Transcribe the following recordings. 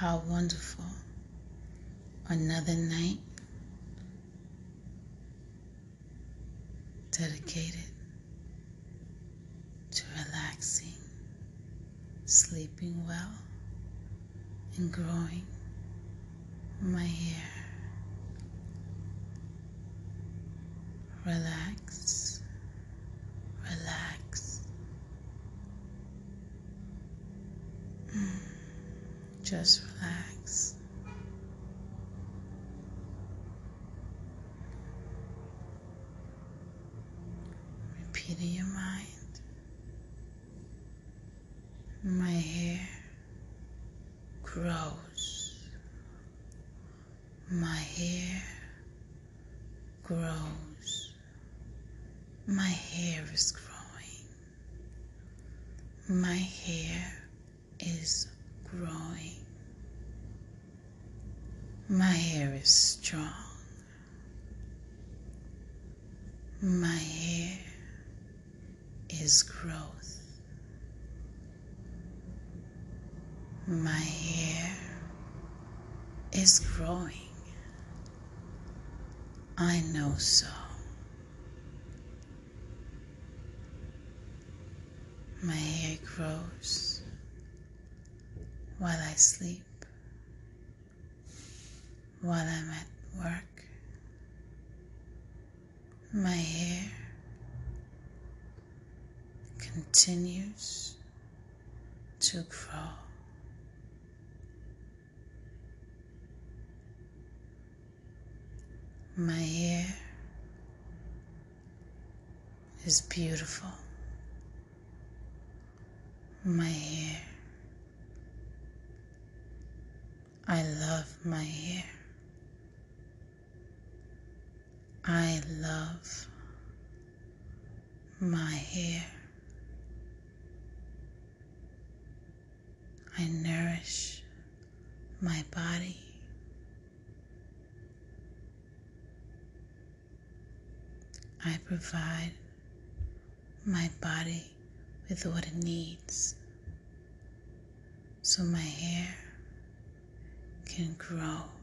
How wonderful. Another night dedicated to relaxing, sleeping well, and growing my hair. Relax, relax. Mm, Just relax. Repeat in your mind. My hair grows. My hair grows. My hair is growing. My hair is growing. My hair is strong. My hair is growth. My hair is growing. I know so. My hair grows while I sleep, while I'm at work. My hair continues to grow. My hair is beautiful. My hair. I love my hair. I love my hair. I nourish my body. I provide my body with what it needs so my hair can grow.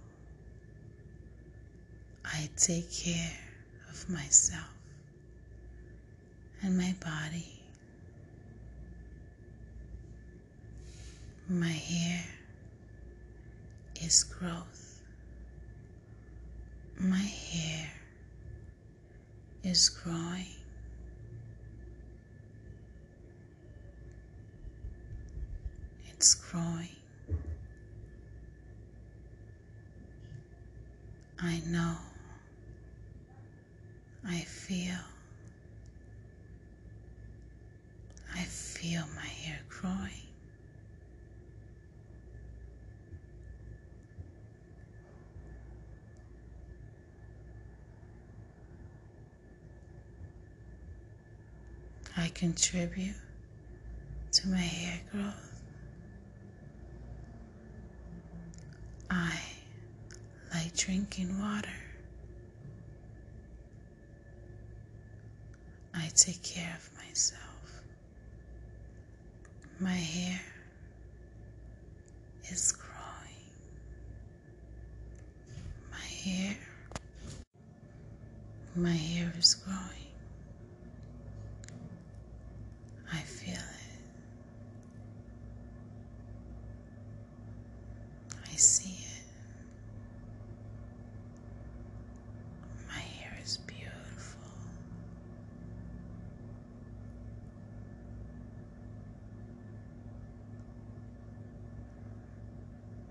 I take care of myself and my body. My hair is growth. My hair is growing. It's growing. I know. I feel. I feel my hair growing. I contribute to my hair growth. I like drinking water. I take care of myself. My hair is growing. My hair, my hair is growing. I feel it. I see it. My hair is beautiful.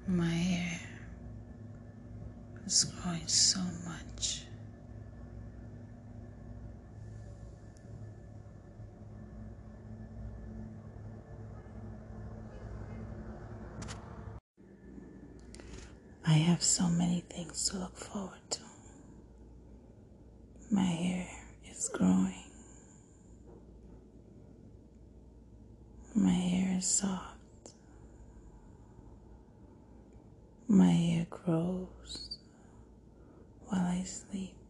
My hair is growing so much. I have so many things to look forward to. My hair is growing. My hair is soft. My hair grows while I sleep.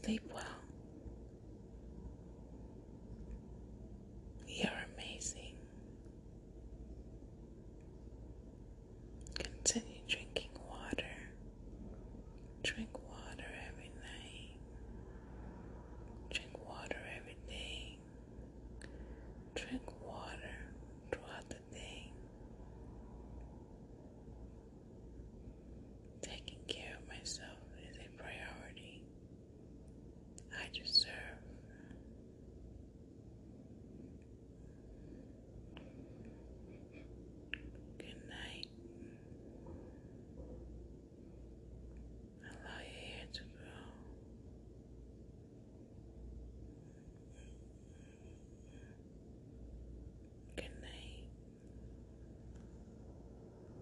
Sleep well. You're amazing. Continue drinking water. Drink water every night. Drink water every day. Drink